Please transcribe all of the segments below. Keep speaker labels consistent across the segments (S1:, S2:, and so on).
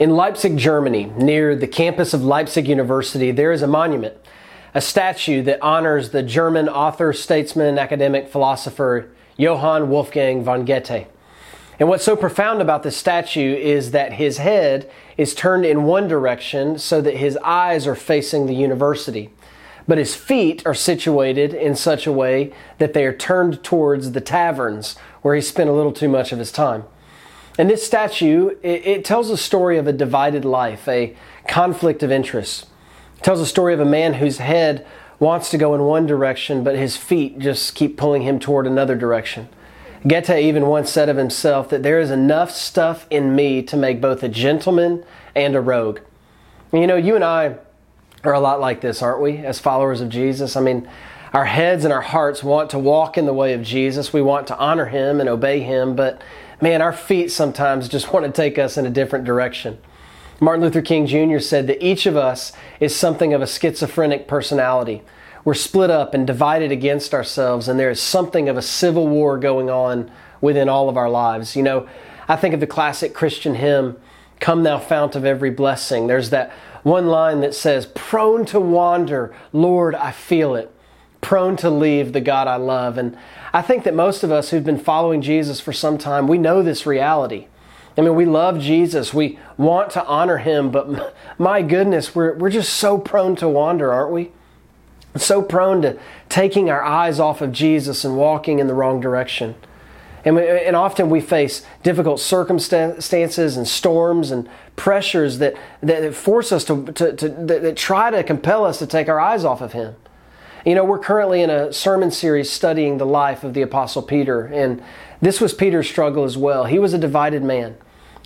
S1: In Leipzig, Germany, near the campus of Leipzig University, there is a monument, a statue that honors the German author, statesman, and academic, philosopher Johann Wolfgang von Goethe. And what's so profound about this statue is that his head is turned in one direction so that his eyes are facing the university. But his feet are situated in such a way that they are turned towards the taverns where he spent a little too much of his time. And this statue, it, it tells a story of a divided life, a conflict of interests. It tells a story of a man whose head wants to go in one direction, but his feet just keep pulling him toward another direction. Goethe even once said of himself that there is enough stuff in me to make both a gentleman and a rogue. You know, you and I are a lot like this, aren't we, as followers of Jesus? I mean, our heads and our hearts want to walk in the way of Jesus. We want to honor him and obey him, but man, our feet sometimes just want to take us in a different direction. Martin Luther King Jr. said that each of us is something of a schizophrenic personality. We're split up and divided against ourselves, and there is something of a civil war going on within all of our lives. You know, I think of the classic Christian hymn, Come Thou Fount of Every Blessing. There's that one line that says, Prone to wander, Lord, I feel it prone to leave the God I love. And I think that most of us who've been following Jesus for some time, we know this reality. I mean, we love Jesus. We want to honor him, but my goodness, we're, we're just so prone to wander, aren't we? So prone to taking our eyes off of Jesus and walking in the wrong direction. And, we, and often we face difficult circumstances and storms and pressures that, that force us to, to, to that, that try to compel us to take our eyes off of Him. You know, we're currently in a sermon series studying the life of the Apostle Peter, and this was Peter's struggle as well. He was a divided man.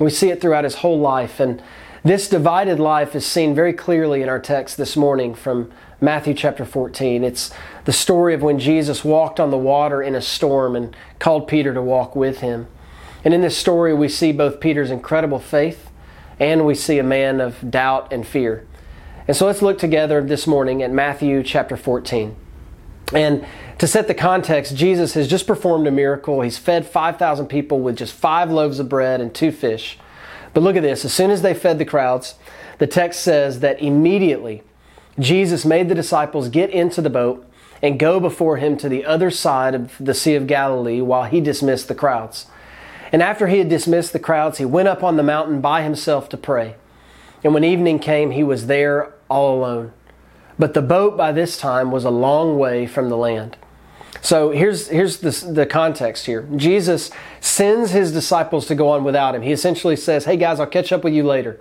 S1: We see it throughout his whole life, and this divided life is seen very clearly in our text this morning from Matthew chapter 14. It's the story of when Jesus walked on the water in a storm and called Peter to walk with him. And in this story, we see both Peter's incredible faith and we see a man of doubt and fear. And so let's look together this morning at Matthew chapter 14. And to set the context, Jesus has just performed a miracle. He's fed 5,000 people with just five loaves of bread and two fish. But look at this. As soon as they fed the crowds, the text says that immediately Jesus made the disciples get into the boat and go before him to the other side of the Sea of Galilee while he dismissed the crowds. And after he had dismissed the crowds, he went up on the mountain by himself to pray. And when evening came, he was there all alone. But the boat by this time was a long way from the land. So here's, here's the, the context here. Jesus sends his disciples to go on without him. He essentially says, Hey guys, I'll catch up with you later.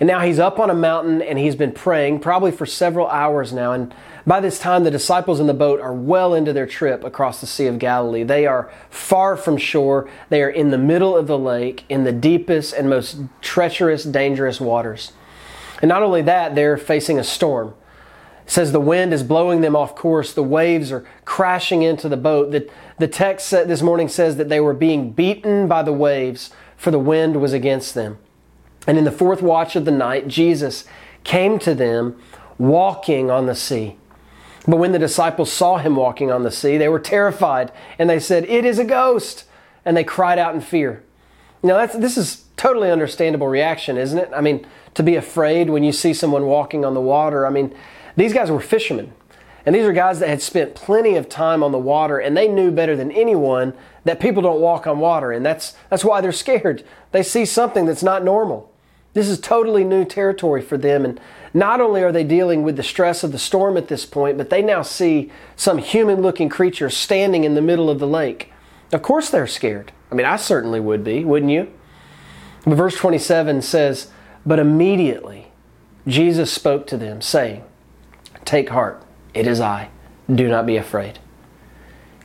S1: And now he's up on a mountain and he's been praying probably for several hours now. And by this time, the disciples in the boat are well into their trip across the Sea of Galilee. They are far from shore. They are in the middle of the lake in the deepest and most treacherous, dangerous waters. And not only that, they're facing a storm. It says the wind is blowing them off course. The waves are crashing into the boat. The, the text this morning says that they were being beaten by the waves, for the wind was against them. And in the fourth watch of the night, Jesus came to them walking on the sea. But when the disciples saw him walking on the sea, they were terrified and they said, It is a ghost! And they cried out in fear. Now, this is totally understandable reaction, isn't it? I mean, to be afraid when you see someone walking on the water. I mean, these guys were fishermen. And these are guys that had spent plenty of time on the water and they knew better than anyone that people don't walk on water. And that's, that's why they're scared. They see something that's not normal. This is totally new territory for them. And not only are they dealing with the stress of the storm at this point, but they now see some human looking creature standing in the middle of the lake. Of course they're scared. I mean, I certainly would be, wouldn't you? But verse 27 says, But immediately Jesus spoke to them, saying, Take heart, it is I. Do not be afraid.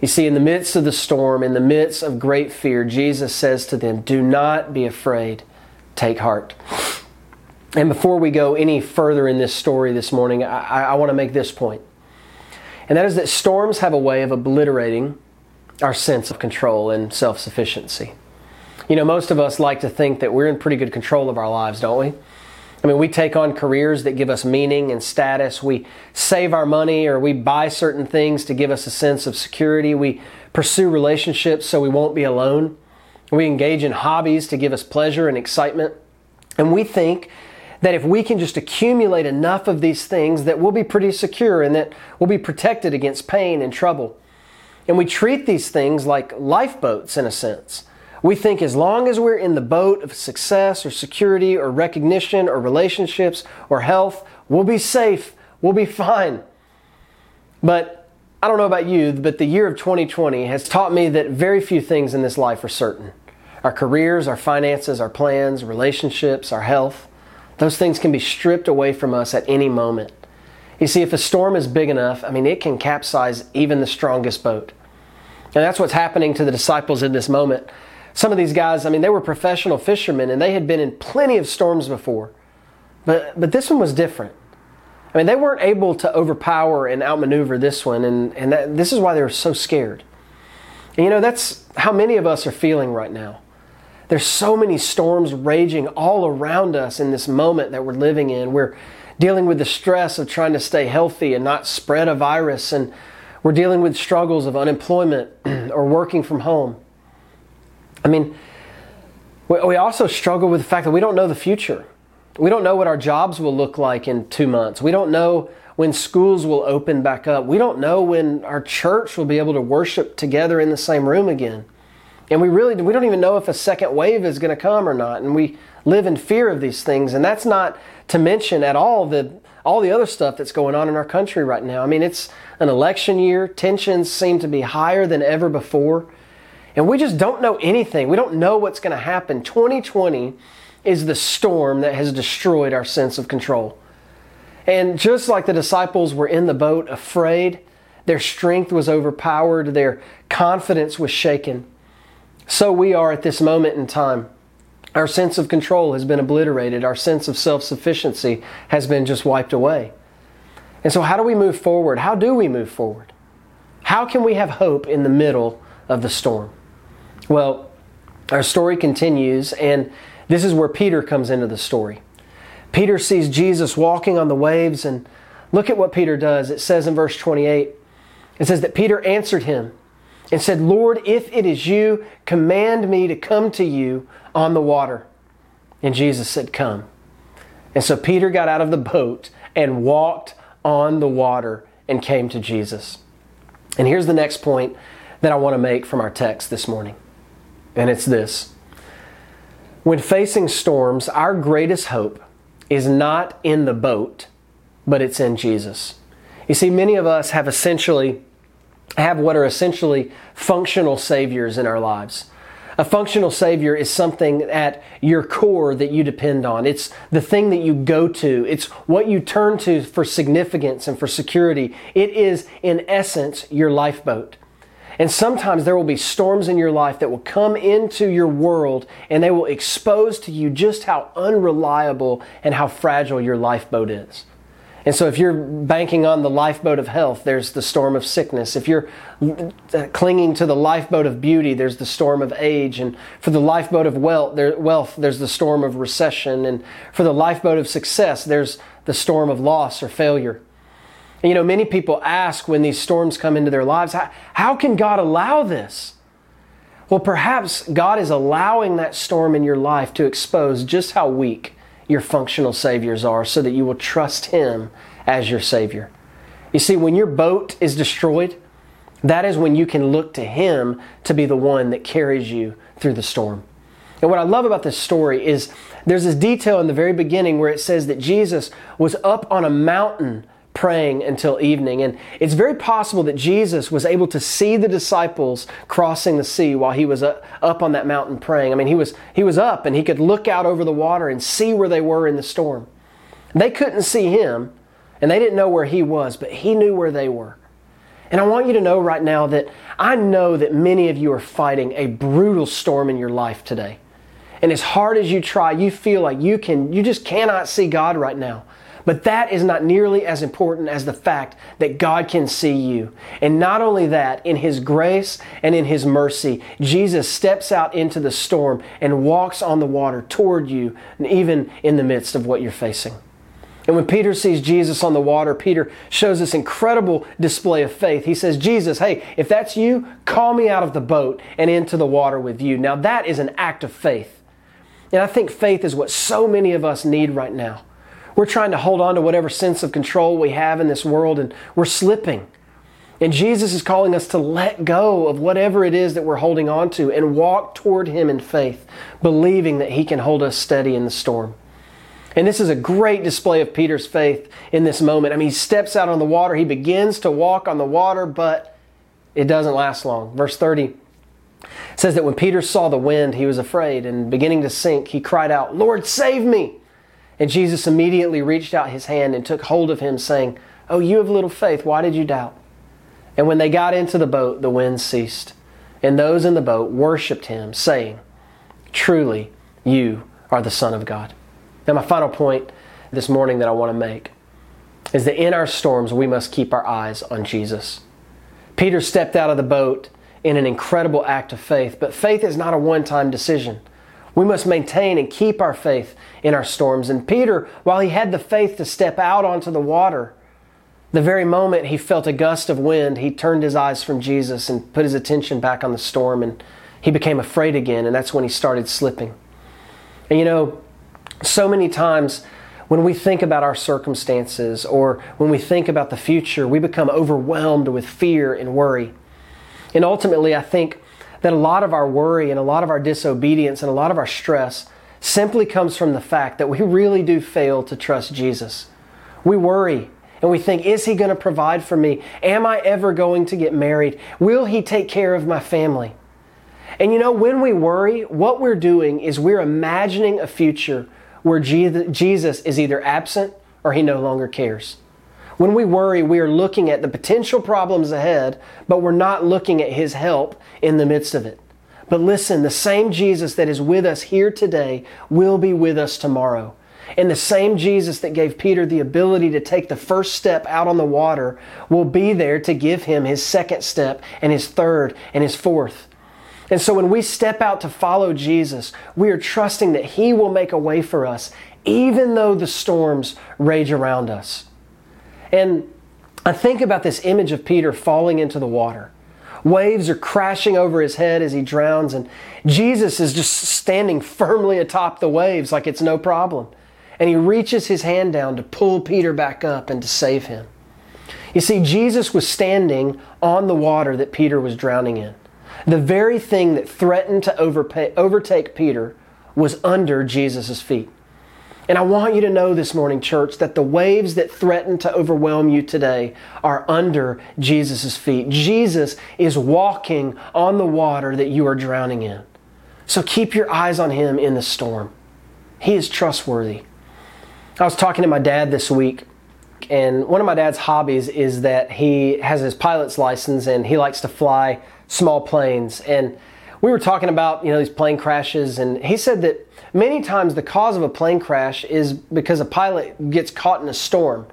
S1: You see, in the midst of the storm, in the midst of great fear, Jesus says to them, Do not be afraid. Take heart. And before we go any further in this story this morning, I, I want to make this point. And that is that storms have a way of obliterating our sense of control and self sufficiency. You know, most of us like to think that we're in pretty good control of our lives, don't we? I mean, we take on careers that give us meaning and status. We save our money or we buy certain things to give us a sense of security. We pursue relationships so we won't be alone. We engage in hobbies to give us pleasure and excitement. And we think that if we can just accumulate enough of these things that we'll be pretty secure and that we'll be protected against pain and trouble. And we treat these things like lifeboats in a sense. We think as long as we're in the boat of success or security or recognition or relationships or health, we'll be safe, we'll be fine. But I don't know about you, but the year of 2020 has taught me that very few things in this life are certain. Our careers, our finances, our plans, relationships, our health, those things can be stripped away from us at any moment. You see, if a storm is big enough, I mean, it can capsize even the strongest boat. And that's what's happening to the disciples in this moment. Some of these guys, I mean, they were professional fishermen and they had been in plenty of storms before. But, but this one was different. I mean, they weren't able to overpower and outmaneuver this one, and, and that, this is why they were so scared. And you know, that's how many of us are feeling right now. There's so many storms raging all around us in this moment that we're living in. We're dealing with the stress of trying to stay healthy and not spread a virus, and we're dealing with struggles of unemployment or working from home. I mean, we also struggle with the fact that we don't know the future. We don't know what our jobs will look like in two months. We don't know when schools will open back up. We don't know when our church will be able to worship together in the same room again. And we really we don't even know if a second wave is going to come or not. And we live in fear of these things. And that's not to mention at all the all the other stuff that's going on in our country right now. I mean, it's an election year. Tensions seem to be higher than ever before. And we just don't know anything. We don't know what's going to happen. 2020 is the storm that has destroyed our sense of control. And just like the disciples were in the boat afraid, their strength was overpowered, their confidence was shaken. So we are at this moment in time. Our sense of control has been obliterated. Our sense of self sufficiency has been just wiped away. And so, how do we move forward? How do we move forward? How can we have hope in the middle of the storm? Well, our story continues, and this is where Peter comes into the story. Peter sees Jesus walking on the waves, and look at what Peter does. It says in verse 28 it says that Peter answered him and said, Lord, if it is you, command me to come to you on the water. And Jesus said, Come. And so Peter got out of the boat and walked on the water and came to Jesus. And here's the next point that I want to make from our text this morning and it's this When facing storms, our greatest hope is not in the boat, but it's in Jesus. You see, many of us have essentially have what are essentially functional saviors in our lives. A functional savior is something at your core that you depend on. It's the thing that you go to. It's what you turn to for significance and for security. It is, in essence, your lifeboat. And sometimes there will be storms in your life that will come into your world and they will expose to you just how unreliable and how fragile your lifeboat is. And so, if you're banking on the lifeboat of health, there's the storm of sickness. If you're clinging to the lifeboat of beauty, there's the storm of age. And for the lifeboat of wealth, there's the storm of recession. And for the lifeboat of success, there's the storm of loss or failure. And, you know, many people ask when these storms come into their lives, how, how can God allow this? Well, perhaps God is allowing that storm in your life to expose just how weak your functional saviors are so that you will trust Him as your Savior. You see, when your boat is destroyed, that is when you can look to Him to be the one that carries you through the storm. And what I love about this story is there's this detail in the very beginning where it says that Jesus was up on a mountain praying until evening. And it's very possible that Jesus was able to see the disciples crossing the sea while he was uh, up on that mountain praying. I mean, he was, he was up and he could look out over the water and see where they were in the storm. They couldn't see him and they didn't know where he was, but he knew where they were. And I want you to know right now that I know that many of you are fighting a brutal storm in your life today. And as hard as you try, you feel like you can you just cannot see God right now. But that is not nearly as important as the fact that God can see you. And not only that, in His grace and in His mercy, Jesus steps out into the storm and walks on the water toward you, even in the midst of what you're facing. And when Peter sees Jesus on the water, Peter shows this incredible display of faith. He says, Jesus, hey, if that's you, call me out of the boat and into the water with you. Now that is an act of faith. And I think faith is what so many of us need right now. We're trying to hold on to whatever sense of control we have in this world and we're slipping. And Jesus is calling us to let go of whatever it is that we're holding on to and walk toward Him in faith, believing that He can hold us steady in the storm. And this is a great display of Peter's faith in this moment. I mean, he steps out on the water, he begins to walk on the water, but it doesn't last long. Verse 30 says that when Peter saw the wind, he was afraid, and beginning to sink, he cried out, Lord, save me! And Jesus immediately reached out his hand and took hold of him, saying, Oh, you have little faith, why did you doubt? And when they got into the boat, the wind ceased. And those in the boat worshipped him, saying, Truly, you are the Son of God. Now, my final point this morning that I want to make is that in our storms, we must keep our eyes on Jesus. Peter stepped out of the boat in an incredible act of faith, but faith is not a one time decision. We must maintain and keep our faith in our storms. And Peter, while he had the faith to step out onto the water, the very moment he felt a gust of wind, he turned his eyes from Jesus and put his attention back on the storm, and he became afraid again, and that's when he started slipping. And you know, so many times when we think about our circumstances or when we think about the future, we become overwhelmed with fear and worry. And ultimately, I think that a lot of our worry and a lot of our disobedience and a lot of our stress simply comes from the fact that we really do fail to trust Jesus. We worry and we think, is he going to provide for me? Am I ever going to get married? Will he take care of my family? And you know, when we worry, what we're doing is we're imagining a future where Jesus is either absent or he no longer cares. When we worry, we are looking at the potential problems ahead, but we're not looking at his help in the midst of it. But listen, the same Jesus that is with us here today will be with us tomorrow. And the same Jesus that gave Peter the ability to take the first step out on the water will be there to give him his second step and his third and his fourth. And so when we step out to follow Jesus, we are trusting that He will make a way for us, even though the storms rage around us. And I think about this image of Peter falling into the water. Waves are crashing over his head as he drowns, and Jesus is just standing firmly atop the waves like it's no problem. And he reaches his hand down to pull Peter back up and to save him. You see, Jesus was standing on the water that Peter was drowning in. The very thing that threatened to overpay, overtake Peter was under Jesus' feet. And I want you to know this morning, church, that the waves that threaten to overwhelm you today are under Jesus' feet. Jesus is walking on the water that you are drowning in. So keep your eyes on him in the storm. He is trustworthy. I was talking to my dad this week, and one of my dad's hobbies is that he has his pilot's license and he likes to fly small planes. And we were talking about, you know, these plane crashes, and he said that many times the cause of a plane crash is because a pilot gets caught in a storm.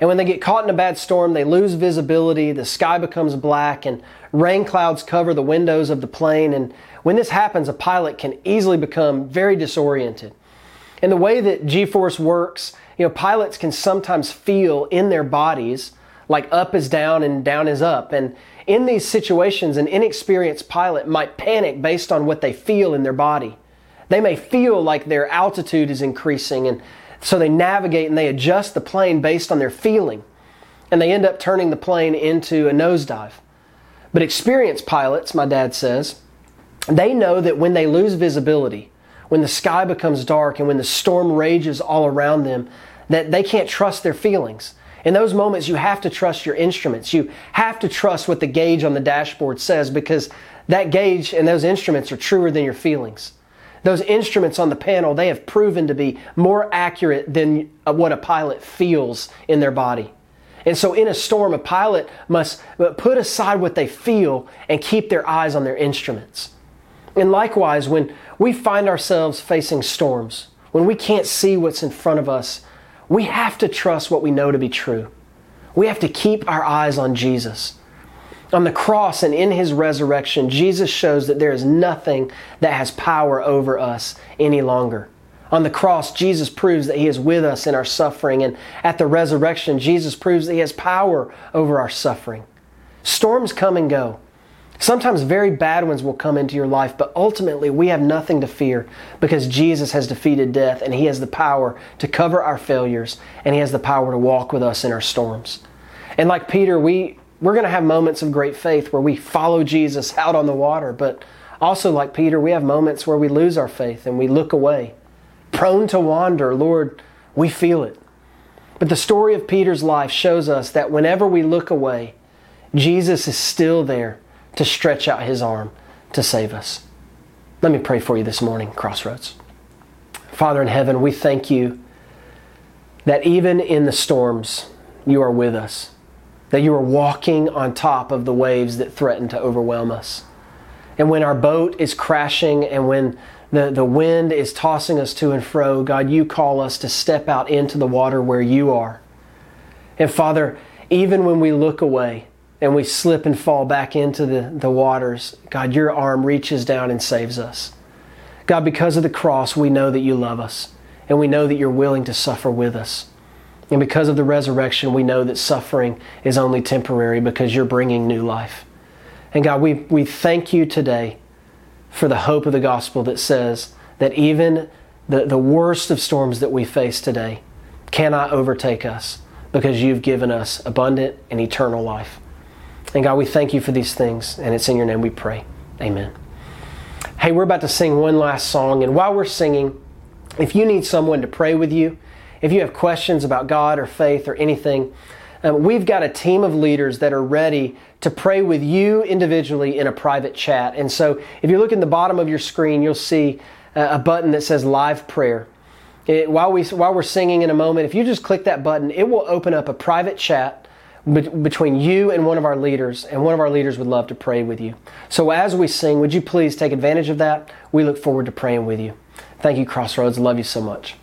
S1: And when they get caught in a bad storm, they lose visibility, the sky becomes black, and rain clouds cover the windows of the plane. And when this happens, a pilot can easily become very disoriented. And the way that G force works, you know, pilots can sometimes feel in their bodies like up is down and down is up. And in these situations, an inexperienced pilot might panic based on what they feel in their body. They may feel like their altitude is increasing, and so they navigate and they adjust the plane based on their feeling. And they end up turning the plane into a nosedive. But experienced pilots, my dad says, they know that when they lose visibility, when the sky becomes dark and when the storm rages all around them, that they can't trust their feelings. In those moments, you have to trust your instruments. You have to trust what the gauge on the dashboard says because that gauge and those instruments are truer than your feelings. Those instruments on the panel, they have proven to be more accurate than uh, what a pilot feels in their body. And so, in a storm, a pilot must put aside what they feel and keep their eyes on their instruments. And likewise, when we find ourselves facing storms, when we can't see what's in front of us, we have to trust what we know to be true. We have to keep our eyes on Jesus. On the cross and in his resurrection, Jesus shows that there is nothing that has power over us any longer. On the cross, Jesus proves that he is with us in our suffering, and at the resurrection, Jesus proves that he has power over our suffering. Storms come and go. Sometimes very bad ones will come into your life, but ultimately we have nothing to fear because Jesus has defeated death and He has the power to cover our failures and He has the power to walk with us in our storms. And like Peter, we, we're going to have moments of great faith where we follow Jesus out on the water, but also like Peter, we have moments where we lose our faith and we look away. Prone to wander, Lord, we feel it. But the story of Peter's life shows us that whenever we look away, Jesus is still there to stretch out his arm to save us. Let me pray for you this morning, Crossroads. Father in heaven, we thank you that even in the storms, you are with us, that you are walking on top of the waves that threaten to overwhelm us. And when our boat is crashing and when the, the wind is tossing us to and fro, God, you call us to step out into the water where you are. And Father, even when we look away, and we slip and fall back into the, the waters, God, your arm reaches down and saves us. God, because of the cross, we know that you love us, and we know that you're willing to suffer with us. And because of the resurrection, we know that suffering is only temporary because you're bringing new life. And God, we, we thank you today for the hope of the gospel that says that even the, the worst of storms that we face today cannot overtake us because you've given us abundant and eternal life. And God, we thank you for these things, and it's in your name we pray. Amen. Hey, we're about to sing one last song, and while we're singing, if you need someone to pray with you, if you have questions about God or faith or anything, um, we've got a team of leaders that are ready to pray with you individually in a private chat. And so if you look in the bottom of your screen, you'll see a button that says live prayer. It, while, we, while we're singing in a moment, if you just click that button, it will open up a private chat between you and one of our leaders, and one of our leaders would love to pray with you. So as we sing, would you please take advantage of that? We look forward to praying with you. Thank you, Crossroads. Love you so much.